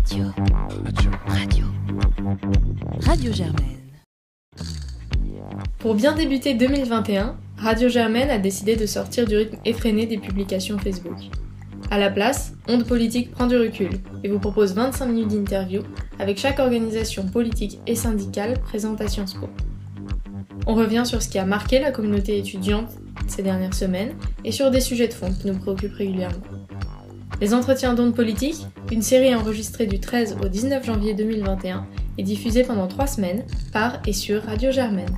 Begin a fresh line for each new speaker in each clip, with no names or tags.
Radio. Radio. Radio. Germaine.
Pour bien débuter 2021, Radio Germaine a décidé de sortir du rythme effréné des publications Facebook. À la place, Onde Politique prend du recul et vous propose 25 minutes d'interview avec chaque organisation politique et syndicale présente à Sciences Po. On revient sur ce qui a marqué la communauté étudiante ces dernières semaines et sur des sujets de fond qui nous préoccupent régulièrement. Les entretiens d'ondes politiques, une série enregistrée du 13 au 19 janvier 2021 et diffusée pendant trois semaines par et sur Radio Germaine.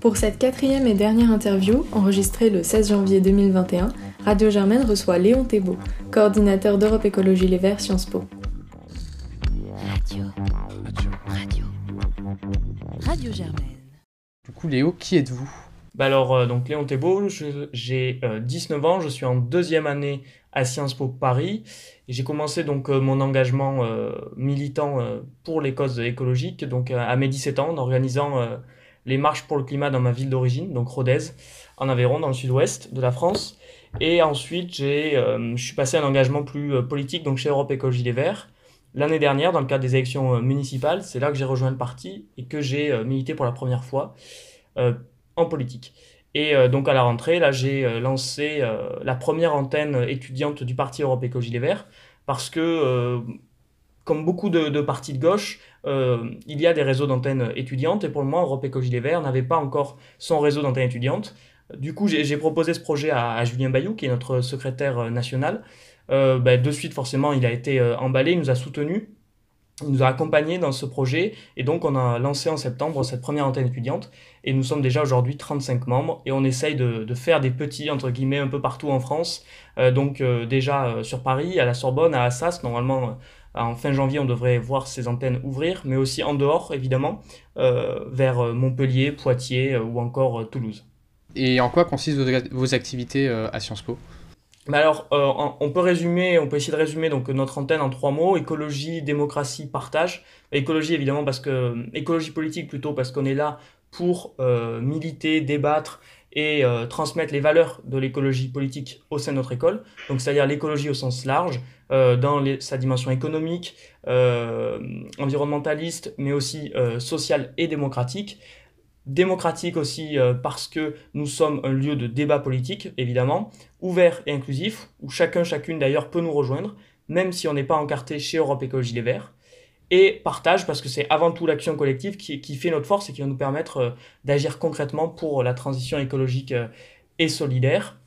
Pour cette quatrième et dernière interview, enregistrée le 16 janvier 2021, Radio Germaine reçoit Léon Thébault, coordinateur d'Europe Écologie Les Verts Sciences Po.
Radio. Radio. Radio Germaine.
Du coup, Léo, qui êtes-vous?
Bah alors, euh, donc Léon Thébault, j'ai euh, 19 ans, je suis en deuxième année à Sciences Po Paris. J'ai commencé donc euh, mon engagement euh, militant euh, pour les causes écologiques donc euh, à mes 17 ans en organisant euh, les marches pour le climat dans ma ville d'origine, donc Rodez, en Aveyron, dans le sud-ouest de la France. Et ensuite, euh, je suis passé à un engagement plus euh, politique donc chez Europe Écologie Les Verts. L'année dernière, dans le cadre des élections euh, municipales, c'est là que j'ai rejoint le parti et que j'ai euh, milité pour la première fois euh, en politique. Et euh, donc à la rentrée, là, j'ai euh, lancé euh, la première antenne étudiante du parti Europe Écologie Les Verts parce que, comme beaucoup de, partis de gauche, il y a des réseaux d'antennes étudiantes et pour le moment, Europe Écologie Les Verts n'avait pas encore son réseau d'antennes étudiantes. Du coup, j'ai proposé ce projet à, Julien Bayou, qui est notre secrétaire national. Ben, de suite, forcément, il a été emballé, il nous a soutenus, il nous a accompagnés dans ce projet. Et donc on a lancé en septembre cette première antenne étudiante. Et nous sommes déjà aujourd'hui 35 membres. Et on essaye de, faire des petits entre guillemets un peu partout en France. Euh, donc euh, déjà euh, sur Paris à la Sorbonne à Assas. Normalement en fin janvier on devrait voir ces antennes ouvrir. Mais aussi en dehors évidemment vers Montpellier Poitiers ou encore Toulouse.
Et en quoi consistent vos, activités à Sciences Po?
Alors, euh, on- peut résumer, on peut essayer de résumer donc notre antenne en trois mots écologie, démocratie, partage. Écologie évidemment parce que écologie politique plutôt parce qu'on est là pour euh, militer, débattre et euh, transmettre les valeurs de l'écologie politique au sein de notre école. Donc c'est-à-dire l'écologie au sens large, euh, dans les- sa dimension économique, euh, environnementaliste, mais aussi euh, sociale et démocratique démocratique aussi euh, parce que nous sommes un lieu de débat politique, évidemment, ouvert et inclusif, où chacun, chacune d'ailleurs peut nous rejoindre, même si on n'est pas encarté chez Europe Écologie Les Verts. Et partage, parce que c'est avant tout l'action collective qui, qui fait notre force et qui va nous permettre euh, d'agir concrètement pour la transition écologique euh, et solidaire.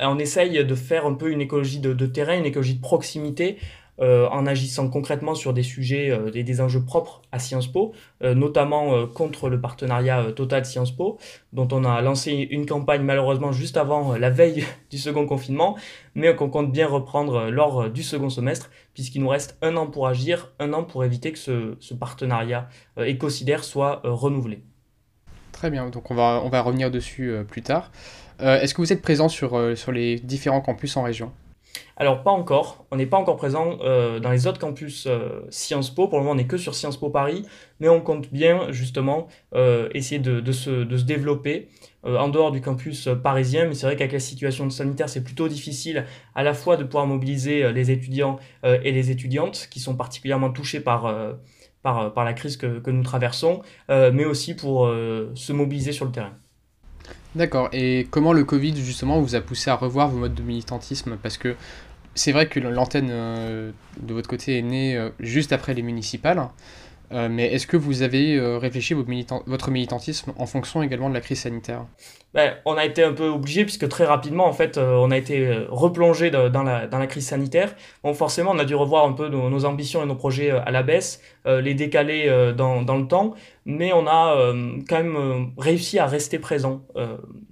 On essaye de faire un peu une écologie de terrain, une écologie de proximité, euh, en agissant concrètement sur des sujets, euh, des, enjeux propres à Sciences Po, euh, notamment euh, contre le partenariat Total Sciences Po, dont on a lancé une campagne malheureusement juste avant la veille du second confinement, mais qu'on compte bien reprendre lors du second semestre, puisqu'il nous reste un an pour agir, un an pour éviter que ce, partenariat écocidaire soit renouvelé.
Très bien, donc on va, on va revenir dessus plus tard. Est-ce que vous êtes présent sur, sur les différents campus en région?
Alors pas encore, on n'est pas encore présent euh, dans les autres campus euh, Sciences Po, pour le moment on n'est que sur Sciences Po Paris, mais on compte bien justement euh, essayer de, se, développer en dehors du campus parisien, mais c'est vrai qu'avec la situation sanitaire c'est plutôt difficile à la fois de pouvoir mobiliser les étudiants et les étudiantes qui sont particulièrement touchés par... la crise que, nous traversons, mais aussi pour se mobiliser sur le terrain.
D'accord, et comment le Covid justement vous a poussé à revoir vos modes de militantisme? Parce que c'est vrai que l'antenne euh, de votre côté est née euh, juste après les municipales, euh, mais est-ce que vous avez euh, réfléchi votre militantisme en fonction également de la crise sanitaire?
Ben, on a été un peu obligé puisque très rapidement en fait euh, on a été replongé dans la, crise sanitaire. Bon forcément on a dû revoir un peu nos, ambitions et nos projets à la baisse, les décaler dans, le temps, mais on a quand même réussi à rester présent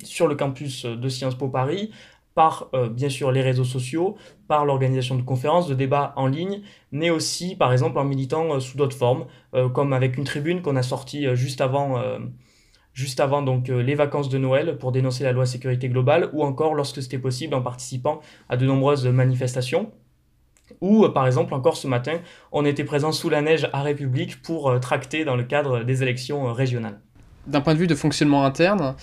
sur le campus de Sciences Po Paris par euh, bien sûr les réseaux sociaux, par l'organisation de conférences, de débats en ligne, mais aussi par exemple en militant euh, sous d'autres formes, euh, comme avec une tribune qu'on a sortie juste avant juste avant donc les vacances de Noël pour dénoncer la loi sécurité globale ou encore lorsque c'était possible en participant à de nombreuses manifestations. Ou par exemple encore ce matin, on était présent sous la neige à République pour tracter dans le cadre des élections régionales.
D'un point de vue de fonctionnement interne,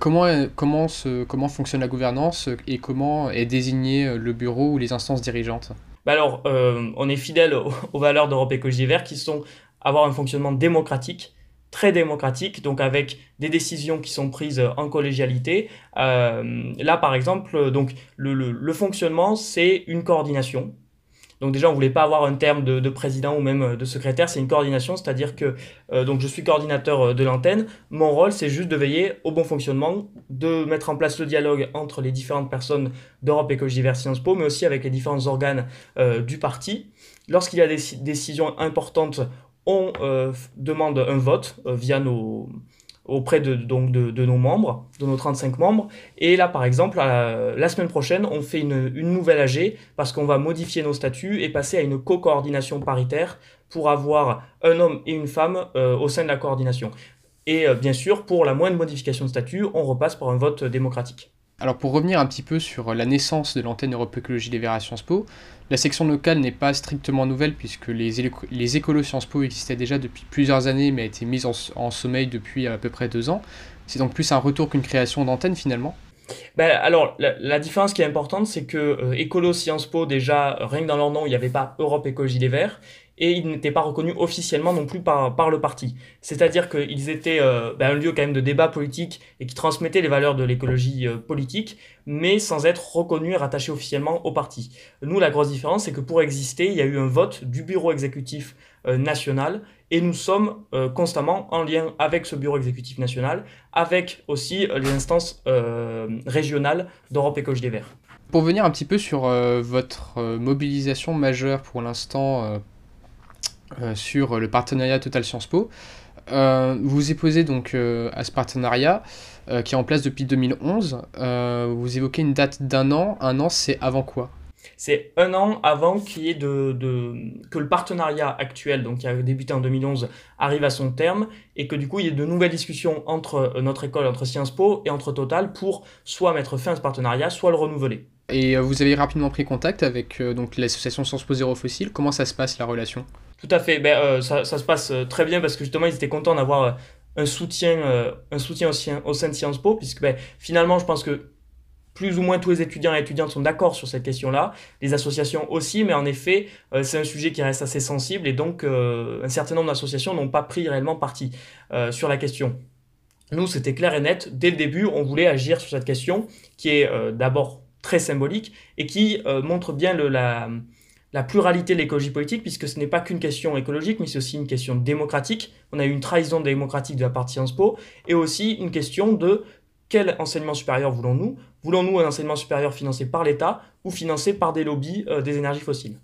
comment, comment, comment fonctionne la gouvernance et comment est désigné le bureau ou les instances dirigeantes?
Bah alors, on est fidèle aux, valeurs d'Europe Écologie Vert qui sont avoir un fonctionnement démocratique, très démocratique, donc avec des décisions qui sont prises en collégialité. Euh, là, par exemple, donc le, fonctionnement, c'est une coordination. Donc déjà, on voulait pas avoir un terme de, de président ou même de secrétaire, c'est une coordination, c'est-à-dire que euh, je suis coordinateur de l'antenne. Mon rôle, c'est juste de veiller au bon fonctionnement, de mettre en place le dialogue entre les différentes personnes d'Europe Écologie Vert Sciences Po, mais aussi avec les différents organes euh, du parti. Lorsqu'il y a des décisions importantes, on euh, demande un vote euh, via nos auprès de, nos membres, de nos 35 membres. Et là, par exemple, la, semaine prochaine, on fait une, nouvelle AG parce qu'on va modifier nos statuts et passer à une co-coordination paritaire pour avoir un homme et une femme euh, au sein de la coordination. Et bien sûr, pour la moindre modification de statut, on repasse par un vote démocratique.
Alors pour revenir un petit peu sur la naissance de l'antenne Europe Écologie des Verts à Sciences Po, la section locale n'est pas strictement nouvelle puisque les, les écolos Sciences Po existaient déjà depuis plusieurs années mais a été mise en, sommeil depuis à peu près deux ans. C'est donc plus un retour qu'une création d'antenne finalement
ben, alors, la, différence qui est importante, c'est que euh, Sciences Po, déjà, rien que dans leur nom, il n'y avait pas Europe Écologie des Verts et ils n'étaient pas reconnus officiellement non plus par, par le parti. C'est-à-dire qu'ils étaient euh, ben, un lieu quand même de débat politique et qui transmettaient les valeurs de l'écologie euh, politique, mais sans être reconnus et rattachés officiellement au parti. Nous, la grosse différence, c'est que pour exister, il y a eu un vote du bureau exécutif euh, national et nous sommes constamment en lien avec ce bureau exécutif national, avec aussi les instances régionales d'Europe Écologie des Verts.
Pour venir un petit peu sur votre mobilisation majeure pour l'instant sur le partenariat Total Sciences Po. Euh, vous y posez donc euh, à ce partenariat qui est en place depuis 2011. vous évoquez une date d'un an. Un an, c'est avant quoi?
C'est un an avant qu'il y ait de, que le partenariat actuel, donc qui a débuté en 2011, arrive à son terme et que du coup il y ait de nouvelles discussions entre notre école, entre Sciences Po et entre Total pour soit mettre fin à ce partenariat, soit le renouveler.
Et vous avez rapidement pris contact avec donc l'association Sciences Po Zéro Fossile. Comment ça se passe la relation?
Tout à fait. Ben, euh, ça, se passe euh, très bien parce que justement, ils étaient contents d'avoir euh, un soutien, un soutien au, au, sein de Sciences Po, puisque ben, finalement, je pense que plus ou moins tous les étudiants et étudiantes sont d'accord sur cette question-là, les associations aussi, mais en effet, c'est un sujet qui reste assez sensible et donc un certain nombre d'associations n'ont pas pris réellement parti sur la question. Nous, c'était clair et net, dès le début, on voulait agir sur cette question qui est d'abord très symbolique et qui montre bien le, la, la pluralité de l'écologie politique, puisque ce n'est pas qu'une question écologique, mais c'est aussi une question démocratique. On a eu une trahison démocratique de la partie Sciences Po, et aussi une question de quel enseignement supérieur voulons-nous? Voulons-nous un enseignement supérieur financé par l'État ou financé par des lobbies euh, des énergies fossiles?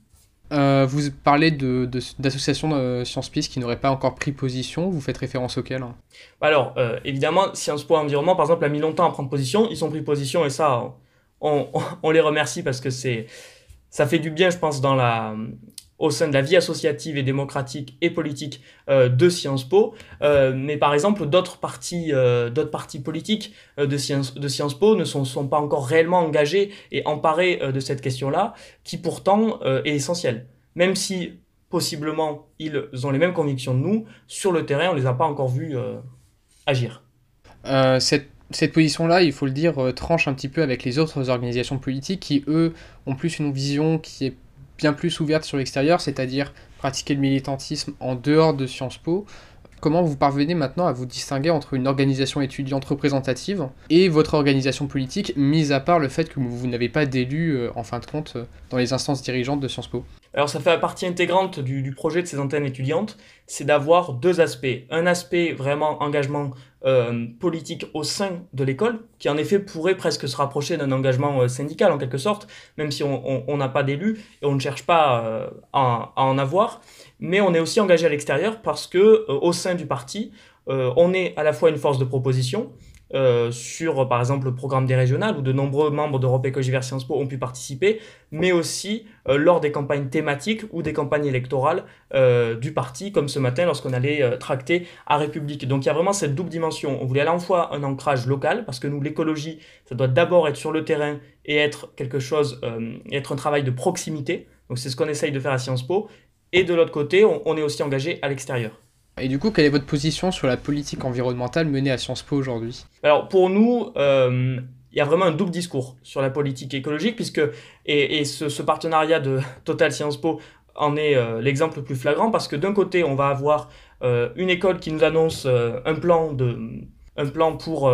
Euh, vous parlez d'associations de, de, Sciences PIS qui n'auraient pas encore pris position. Vous faites référence auxquelles
Alors, euh, évidemment, Sciences Po Environnement, par exemple, a mis longtemps à prendre position. Ils ont pris position et ça, on, on les remercie parce que c'est ça fait du bien, je pense, la, au sein de la vie associative et démocratique et politique euh, de Sciences Po. Euh, mais par exemple, d'autres partis, euh, d'autres politiques euh, de, Sciences, Po ne sont, pas encore réellement engagés et emparés euh, de cette question-là, qui pourtant est essentielle. Même si possiblement ils ont les mêmes convictions que nous, sur le terrain, on les a pas encore vus agir.
cette cette position-là, il faut le dire, euh, tranche un petit peu avec les autres organisations politiques qui, eux, ont plus une vision qui est bien plus ouverte sur l'extérieur, c'est-à-dire pratiquer le militantisme en dehors de Sciences Po. Comment vous parvenez maintenant à vous distinguer entre une organisation étudiante représentative et votre organisation politique, mis à part le fait que vous, n'avez pas d'élus, euh, en fin de compte, euh, dans les instances dirigeantes de Sciences Po?
Alors ça fait partie intégrante du, projet de ces antennes étudiantes, c'est d'avoir deux aspects. Un aspect vraiment engagement euh, politique au sein de l'école, qui en effet pourrait presque se rapprocher d'un engagement euh, syndical en quelque sorte, même si on n'a pas d'élus et on ne cherche pas euh, à, à, en avoir. Mais on est aussi engagé à l'extérieur parce que au sein du parti, on est à la fois une force de proposition, euh, sur par exemple le programme des régionales où de nombreux membres d'Europe Écologie Vert Sciences Po ont pu participer, mais aussi euh, lors des campagnes thématiques ou des campagnes électorales euh, du parti, comme ce matin lorsqu'on allait tracter à République. Donc il y a vraiment cette double dimension. On voulait à la fois un ancrage local, parce que nous l'écologie, ça doit d'abord être sur le terrain et être quelque chose, être un travail de proximité. Donc c'est ce qu'on essaye de faire à Sciences Po. Et de l'autre côté, on est aussi engagé à l'extérieur.
Et du coup, quelle est votre position sur la politique environnementale menée à Sciences Po aujourd'hui?
Alors pour nous, euh, il y a vraiment un double discours sur la politique écologique, puisque, et, ce, partenariat de Total Sciences Po en est euh, l'exemple le plus flagrant, parce que d'un côté, on va avoir euh, une école qui nous annonce un plan de un plan pour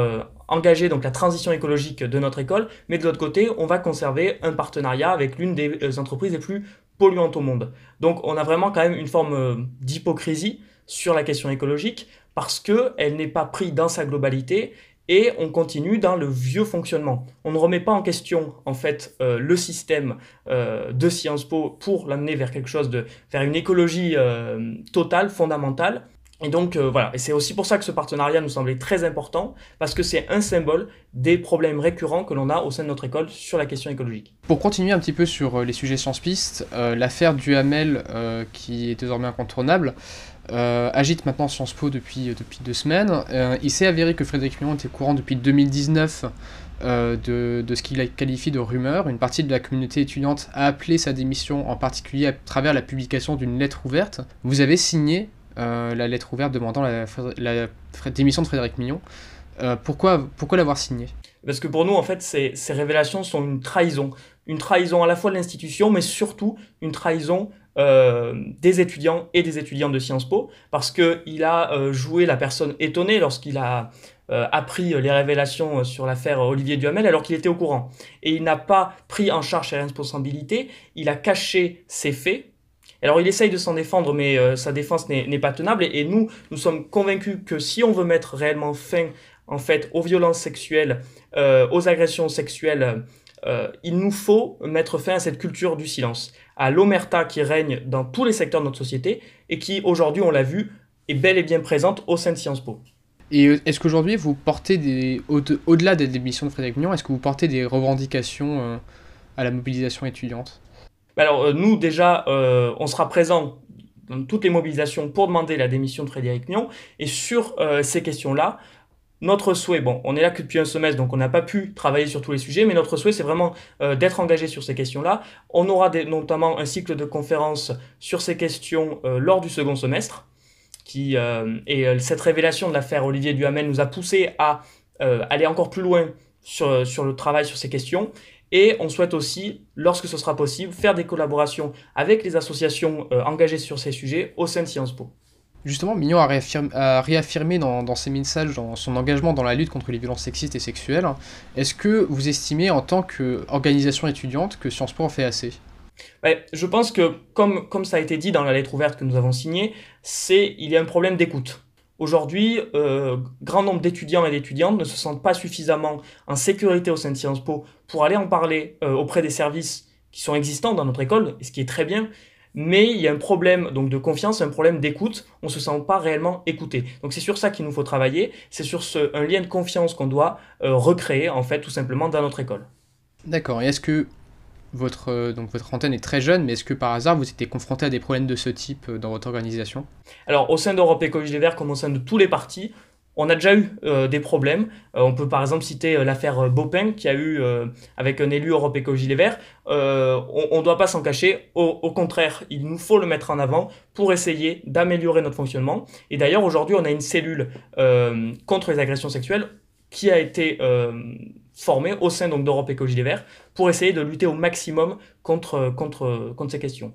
engager donc la transition écologique de notre école, mais de l'autre côté, on va conserver un partenariat avec l'une des entreprises les plus polluantes au monde. Donc on a vraiment quand même une forme d'hypocrisie sur la question écologique parce qu'elle n'est pas prise dans sa globalité et on continue dans le vieux fonctionnement. On ne remet pas en question en fait euh, le système euh, de Sciences Po pour l'amener vers quelque chose de vers une écologie euh, totale, fondamentale. Et donc voilà, et c'est aussi pour ça que ce partenariat nous semblait très important, parce que c'est un symbole des problèmes récurrents que l'on a au sein de notre école sur la question écologique.
Pour continuer un petit peu sur les sujets sciences pistes, l'affaire du Hamel qui est désormais incontournable, euh, agite maintenant Sciences Po depuis, euh, depuis deux semaines. Euh, il s'est avéré que Frédéric Millon était courant depuis 2019 de, de, ce qu'il qualifie de rumeur. Une partie de la communauté étudiante a appelé sa démission, en particulier à travers la publication d'une lettre ouverte. Vous avez signé la lettre ouverte demandant la, démission de Frédéric Millon. pourquoi pourquoi l'avoir signé?
Parce que pour nous, en fait, ces révélations sont une trahison. Une trahison à la fois de l'institution, mais surtout une trahison euh, des étudiants et des étudiantes de Sciences Po, parce qu'il a euh, joué la personne étonnée lorsqu'il a euh, appris les révélations sur l'affaire Olivier Duhamel alors qu'il était au courant. Et il n'a pas pris en charge ses responsabilités, il a caché ses faits. Alors il essaye de s'en défendre, mais sa défense n'est pas tenable. Et, et, nous, nous sommes convaincus que si on veut mettre réellement fin, en fait, aux violences sexuelles, aux agressions sexuelles, il nous faut mettre fin à cette culture du silence à l'omerta qui règne dans tous les secteurs de notre société et qui, aujourd'hui, on l'a vu, est bel et bien présente au sein de Sciences Po.
Et euh, est-ce qu'aujourd'hui, vous portez des. Au-delà des démissions de Frédéric Mignon, est-ce que vous portez des revendications euh, à la mobilisation étudiante?
Alors, euh, nous, déjà, on sera présent dans toutes les mobilisations pour demander la démission de Frédéric Mignon. Et sur ces questions-là, notre souhait, bon, on est là que depuis un semestre, donc on n'a pas pu travailler sur tous les sujets, mais notre souhait, c'est vraiment euh, d'être engagé sur ces questions-là. On aura notamment un cycle de conférences sur ces questions euh, lors du second semestre. Qui, euh, et cette révélation de l'affaire Olivier Duhamel nous a poussé à aller encore plus loin sur, sur le travail sur ces questions. Et on souhaite aussi, lorsque ce sera possible, faire des collaborations avec les associations engagées sur ces sujets au sein de Sciences Po.
Justement, Mignon a réaffirmé, dans, ses messages dans son engagement dans la lutte contre les violences sexistes et sexuelles. Est-ce que vous estimez, en tant qu'organisation étudiante, que Sciences Po en fait assez?
Je pense que, comme, ça a été dit dans la lettre ouverte que nous avons signée, c'est il y a un problème d'écoute. Aujourd'hui, euh, grand nombre d'étudiants et d'étudiantes ne se sentent pas suffisamment en sécurité au sein de Sciences Po pour aller en parler euh, auprès des services qui sont existants dans notre école, ce qui est très bien, mais il y a un problème donc de confiance, un problème d'écoute. On se sent pas réellement écouté. Donc c'est sur ça qu'il nous faut travailler. C'est sur ce, un lien de confiance qu'on doit euh, recréer en fait tout simplement dans notre école.
D'accord. Et est-ce que votre, euh, donc votre antenne est très jeune, mais est-ce que par hasard vous étiez confronté à des problèmes de ce type euh, dans votre organisation?
Alors au sein d'Europe Écologie des Verts, comme au sein de tous les partis, on a déjà eu euh, des problèmes. Euh, on peut par exemple citer euh, l'affaire Bopin qui a eu avec un élu Europe Écologie Les Verts. on ne doit pas s'en cacher. Au, contraire, il nous faut le mettre en avant pour essayer d'améliorer notre fonctionnement. Et d'ailleurs, aujourd'hui, on a une cellule contre les agressions sexuelles qui a été formée au sein d'Europe Écologie Les Verts pour essayer de lutter au maximum contre, ces questions.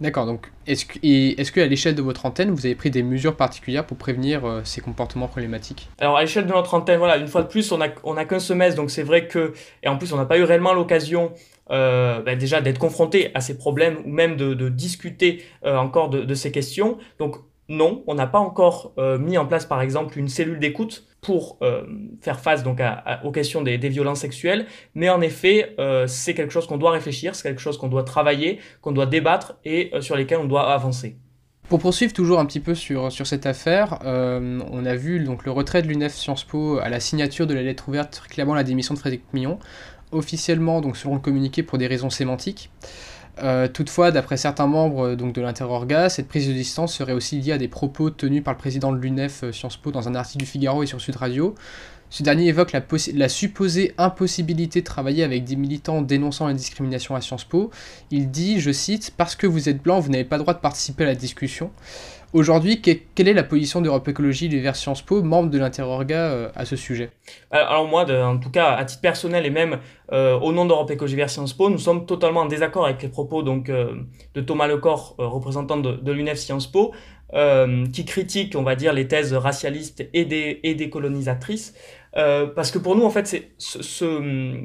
D'accord, donc est-ce que, qu'à l'échelle de votre antenne, vous avez pris des mesures particulières pour prévenir euh, ces comportements problématiques?
Alors à l'échelle de notre antenne, voilà, une fois de plus, on n'a qu'un semestre, donc c'est vrai que, et en plus on n'a pas eu réellement l'occasion euh, bah, déjà d'être confronté à ces problèmes ou même de, discuter euh, encore de, ces questions. Donc non, on n'a pas encore mis en place par exemple une cellule d'écoute pour euh, faire face donc aux questions des, violences sexuelles, mais en effet euh, c'est quelque chose qu'on doit réfléchir, c'est quelque chose qu'on doit travailler, qu'on doit débattre et sur lesquels on doit avancer.
Pour poursuivre toujours un petit peu sur, sur cette affaire, on a vu donc le retrait de l'UNEF Sciences Po à la signature de la lettre ouverte réclamant la démission de Frédéric Millon, officiellement donc selon le communiqué pour des raisons sémantiques. Euh, toutefois, d'après certains membres euh, donc, de l'Interorga, cette prise de distance serait aussi liée à des propos tenus par le président de l'UNEF euh, Sciences Po dans un article du Figaro et sur Sud Radio. Ce dernier évoque la, la, supposée impossibilité de travailler avec des militants dénonçant la discrimination à Sciences Po. Il dit, je cite, Parce que vous êtes blanc, vous n'avez pas le droit de participer à la discussion. Aujourd'hui, quelle est la position d'Europe Écologie Les Verts Sciences Po, membres de l'Interorga, euh, à ce sujet?
Alors moi, en tout cas, à titre personnel et même euh, au nom d'Europe Écologie Verts Sciences Po, nous sommes totalement en désaccord avec les propos donc, euh, de Thomas Lecor, représentant de, de l'UNEF Sciences Po, qui critique, on va dire, les thèses racialistes et, et décolonisatrices. Parce que pour nous, en fait, ce,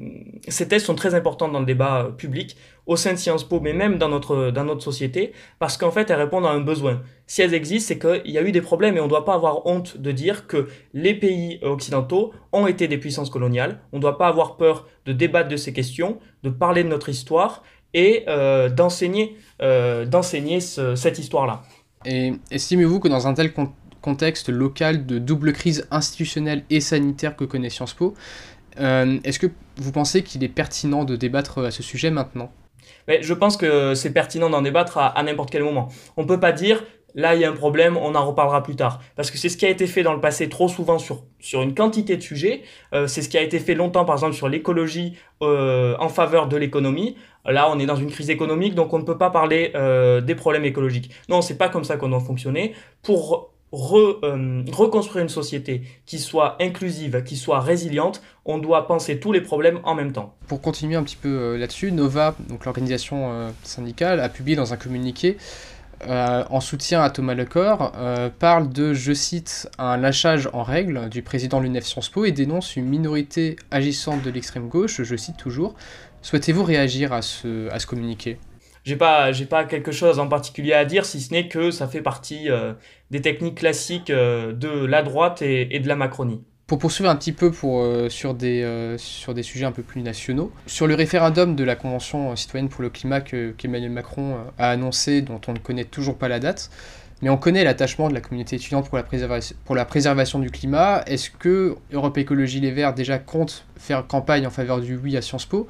ces thèses sont très importantes dans le débat public au sein de Sciences Po, mais même dans notre, société, parce qu'en fait, elles répondent à un besoin. Si elles existent, c'est qu'il y a eu des problèmes et on ne doit pas avoir honte de dire que les pays occidentaux ont été des puissances coloniales. On ne doit pas avoir peur de débattre de ces questions, de parler de notre histoire et euh, euh, d'enseigner cette histoire-là.
Et estimez-vous que dans un tel contexte local de double crise institutionnelle et sanitaire que connaît Sciences Po, euh, est-ce que vous pensez qu'il est pertinent de débattre à ce sujet maintenant?
Je pense que c'est pertinent d'en débattre à, n'importe quel moment. On ne peut pas dire là il y a un problème, on en reparlera plus tard. Parce que c'est ce qui a été fait dans le passé trop souvent sur, sur une quantité de sujets. Euh, c'est ce qui a été fait longtemps par exemple sur l'écologie euh, en faveur de l'économie. Là on est dans une crise économique donc on ne peut pas parler des problèmes écologiques. Non, c'est pas comme ça qu'on doit fonctionner. Pour euh, reconstruire une société qui soit inclusive, qui soit résiliente, on doit penser tous les problèmes en même temps.
Pour continuer un petit peu euh, là-dessus, Nova, donc l'organisation euh, syndicale, a publié dans un communiqué en soutien à Thomas Lecor, parle de, je cite, un lâchage en règle du président l'UNEF Sciences Po et dénonce une minorité agissante de l'extrême gauche, je cite toujours. Souhaitez-vous réagir à ce, à ce communiqué?
J'ai pas j'ai pas quelque chose en particulier à dire si ce n'est que ça fait partie euh, des techniques classiques euh, de la droite et, de la Macronie.
Pour poursuivre un petit peu pour, euh, sur, des, sujets un peu plus nationaux, sur le référendum de la Convention citoyenne pour le climat qu'Emmanuel Macron a annoncé, dont on ne connaît toujours pas la date, mais on connaît l'attachement de la communauté étudiante pour la, préservation, du climat. Est-ce que Europe Écologie Les Verts déjà compte faire campagne en faveur du oui à Sciences Po?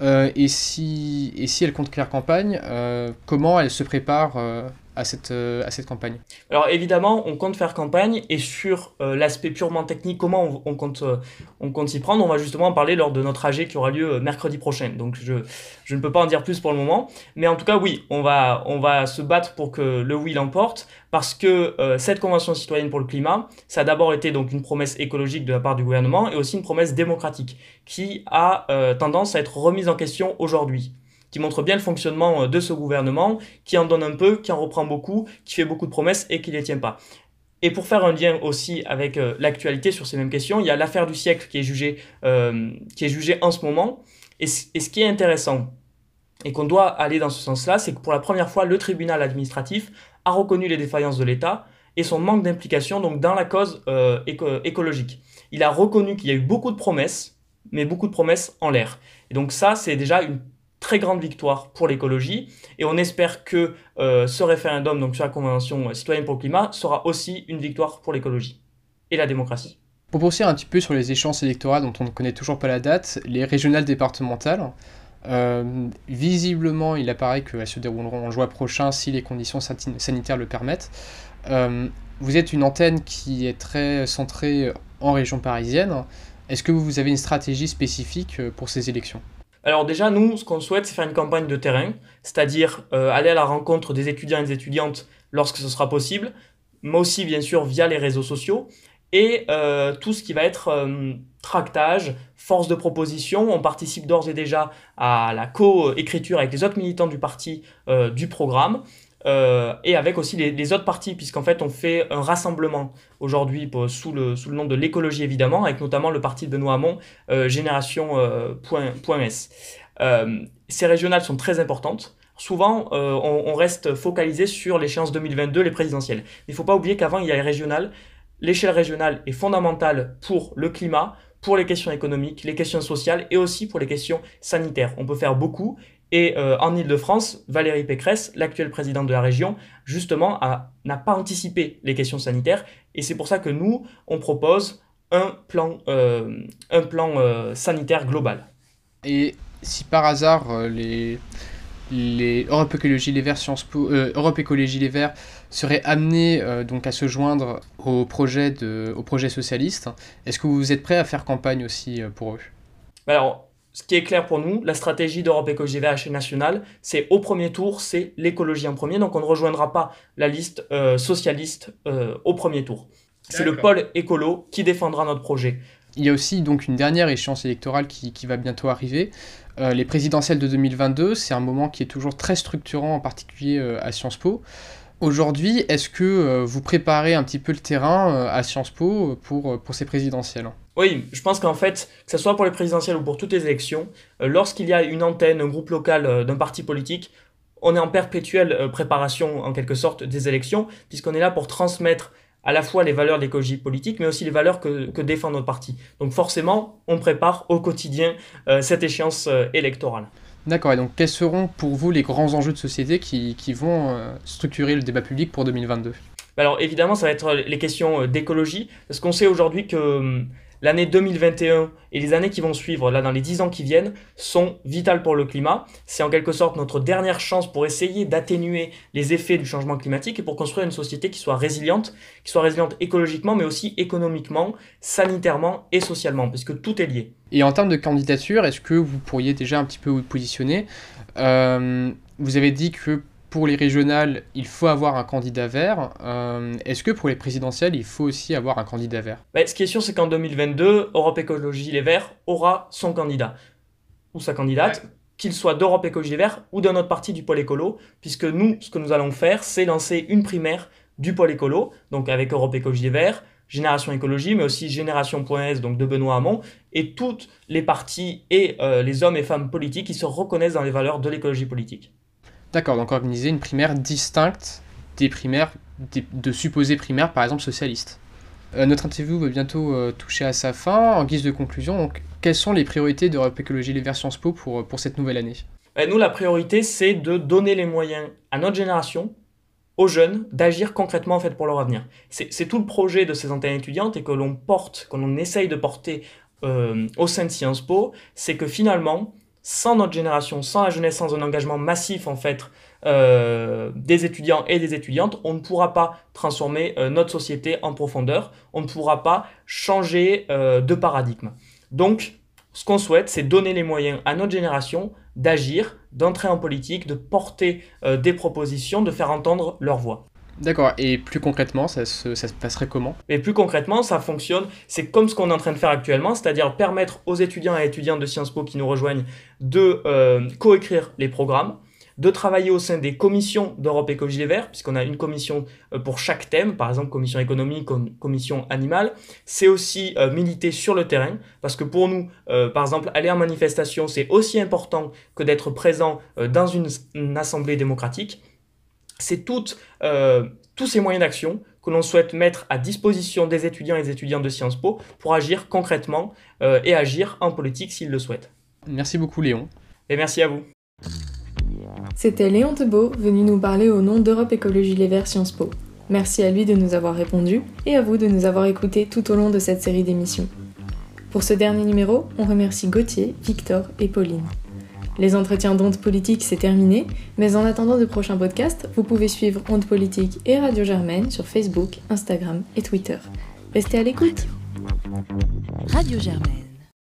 Euh, et, si, et si elle compte faire campagne, euh, comment elle se prépare euh, à cette, à cette campagne
Alors évidemment, on compte faire campagne et sur l'aspect purement technique, comment on, compte, on compte s'y prendre, on va justement en parler lors de notre AG qui aura lieu mercredi prochain. Donc je, je ne peux pas en dire plus pour le moment. Mais en tout cas, oui, on va, on va se battre pour que le oui l'emporte parce que euh, cette Convention citoyenne pour le climat, ça a d'abord été donc une promesse écologique de la part du gouvernement et aussi une promesse démocratique qui a euh, tendance à être remise en question aujourd'hui qui montre bien le fonctionnement euh, de ce gouvernement, qui en donne un peu, qui en reprend beaucoup, qui fait beaucoup de promesses et qui ne les tient pas. Et pour faire un lien aussi avec l'actualité sur ces mêmes questions, il y a l'affaire du siècle qui est jugée, qui est jugée en ce moment. Et, ce qui est intéressant, et qu'on doit aller dans ce sens-là, c'est que pour la première fois, le tribunal administratif a reconnu les défaillances de l'État et son manque d'implication donc dans la cause euh, écologique. Il a reconnu qu'il y a eu beaucoup de promesses, mais beaucoup de promesses en l'air. Et donc ça, c'est déjà une très grande victoire pour l'écologie et on espère que euh, ce référendum donc sur la convention citoyenne pour le climat sera aussi une victoire pour l'écologie et la démocratie.
Pour poursuivre un petit peu sur les échéances électorales dont on ne connaît toujours pas la date, les régionales départementales, euh, visiblement, il apparaît qu'elles se dérouleront en juin prochain si les conditions sanitaires le permettent. Euh, vous êtes une antenne qui est très centrée en région parisienne. Est-ce que vous avez une stratégie spécifique pour ces élections?
Alors déjà, nous, ce qu'on souhaite, c'est faire une campagne de terrain, c'est-à-dire aller à la rencontre des étudiants et des étudiantes lorsque ce sera possible, mais aussi bien sûr via les réseaux sociaux, et euh, tout ce qui va être euh, tractage, force de proposition. On participe d'ores et déjà à la co-écriture avec les autres militants du parti euh, du programme. Et avec aussi les, autres partis, puisqu'en fait on fait un rassemblement aujourd'hui sous le, sous le nom de l'écologie évidemment, avec notamment le parti de Benoît Hamon, Génération.s. ces régionales sont très importantes souvent, on, on, reste focalisé sur l'échéance 2022, les présidentielles. Il ne faut pas oublier qu'avant, il y a les régionales l'échelle régionale est fondamentale pour le climat, pour les questions économiques, les questions sociales et aussi pour les questions sanitaires. On peut faire beaucoup. Et euh, en Ile-de-France, Valérie Pécresse, l'actuelle présidente de la région, justement, n'a pas anticipé les questions sanitaires. Et c'est pour ça que nous, on propose un plan, euh, un plan euh, sanitaire global.
Et si par hasard les, les Europe Écologie Les Verts, Sciences Po, Europe Écologie Les Verts seraient amenés donc à se joindre au projet, de, au projet socialiste. Est-ce que vous êtes prêt à faire campagne aussi pour eux?
Alors, ce qui est clair pour nous, la stratégie d'Europe Écologie VH nationale, c'est au premier tour, c'est l'écologie en premier. Donc on ne rejoindra pas la liste euh, socialiste euh, au premier tour. C'est le pôle écolo qui défendra notre projet.
Il y a aussi donc une dernière échéance électorale qui, qui va bientôt arriver. Euh, les présidentielles de 2022, c'est un moment qui est toujours très structurant, en particulier à Sciences Po. Aujourd'hui, est-ce que vous préparez un petit peu le terrain à Sciences Po pour, pour ces présidentielles?
Oui, je pense qu'en fait, que ce soit pour les présidentielles ou pour toutes les élections, euh, lorsqu'il y a une antenne, un groupe local euh, d'un parti politique, on est en perpétuelle euh, préparation, en quelque sorte, des élections, puisqu'on est là pour transmettre à la fois les valeurs de l'écologie politique, mais aussi les valeurs que, défend notre parti. Donc forcément, on prépare au quotidien cette échéance électorale.
D'accord, et donc quels seront pour vous les grands enjeux de société qui, vont structurer le débat public pour 2022
alors évidemment, ça va être les questions d'écologie, parce qu'on sait aujourd'hui que hum, l'année 2021 et les années qui vont suivre, là dans les 10 ans qui viennent, sont vitales pour le climat. C'est en quelque sorte notre dernière chance pour essayer d'atténuer les effets du changement climatique et pour construire une société qui soit résiliente, qui soit résiliente écologiquement, mais aussi économiquement, sanitairement et socialement, puisque tout est lié.
Et en termes de candidature, est-ce que vous pourriez déjà un petit peu vous positionner? Euh, Vous avez dit que pour les régionales, il faut avoir un candidat vert. Euh, est-ce que pour les présidentielles, il faut aussi avoir un candidat vert?
Bah, Ce qui est sûr, c'est qu'en 2022, Europe Écologie Les Verts aura son candidat ou sa candidate, qu'il soit d'Europe Écologie Les Verts ou d'un autre parti du pôle écolo, puisque nous, ce que nous allons faire, c'est lancer une primaire du pôle écolo, donc avec Europe Écologie Les Verts, Génération Écologie, mais aussi Génération.s, donc de Benoît Hamon, et toutes les partis et euh, les hommes et femmes politiques qui se reconnaissent dans les valeurs de l'écologie politique.
D'accord, donc organiser une primaire distincte des primaires, de supposées primaires, par exemple socialistes. Euh, notre interview va bientôt euh, toucher à sa fin. En guise de conclusion, quelles sont les priorités d'Europe Écologie Les Versions Spo pour, pour cette nouvelle année?
Nous, la priorité, c'est de donner les moyens à notre génération, aux jeunes, d'agir concrètement en fait, pour leur avenir. C'est tout le projet de ces antennes étudiantes et que l'on porte, que l'on essaye de porter euh, au sein de Sciences Po, c'est que finalement, sans notre génération, sans la jeunesse, sans un engagement massif en fait euh, des étudiants et des étudiantes, on ne pourra pas transformer euh, notre société en profondeur, on ne pourra pas changer euh, de paradigme. Donc, ce qu'on souhaite, c'est donner les moyens à notre génération d'agir, d'entrer en politique, de porter des propositions, de faire entendre leur voix.
D'accord, et plus concrètement, ça se, passerait comment?
Et plus concrètement, ça fonctionne, c'est comme ce qu'on est en train de faire actuellement, c'est-à-dire permettre aux étudiants et étudiantes de Sciences Po qui nous rejoignent de euh, coécrire les programmes, de travailler au sein des commissions d'Europe Écologie Les Verts, puisqu'on a une commission euh, pour chaque thème, par exemple commission économique, commission animale. C'est aussi euh, militer sur le terrain, parce que pour nous, par exemple, aller en manifestation, c'est aussi important que d'être présent dans une assemblée démocratique c'est euh, tous ces moyens d'action que l'on souhaite mettre à disposition des étudiants et des étudiantes de Sciences Po pour agir concrètement euh, et agir en politique s'ils le souhaitent.
Merci beaucoup Léon.
Et merci à vous.
C'était Léon Tebeau venu nous parler au nom d'Europe Écologie Les Verts Sciences Po. Merci à lui de nous avoir répondu et à vous de nous avoir écoutés tout au long de cette série d'émissions. Pour ce dernier numéro, on remercie Gauthier, Victor et Pauline. Les entretiens d'Onde Politique, c'est terminé, mais en attendant de prochains podcasts, vous pouvez suivre Onde Politique et Radio Germaine sur Facebook, Instagram et Twitter. Restez à l'écoute.
Radio Germaine.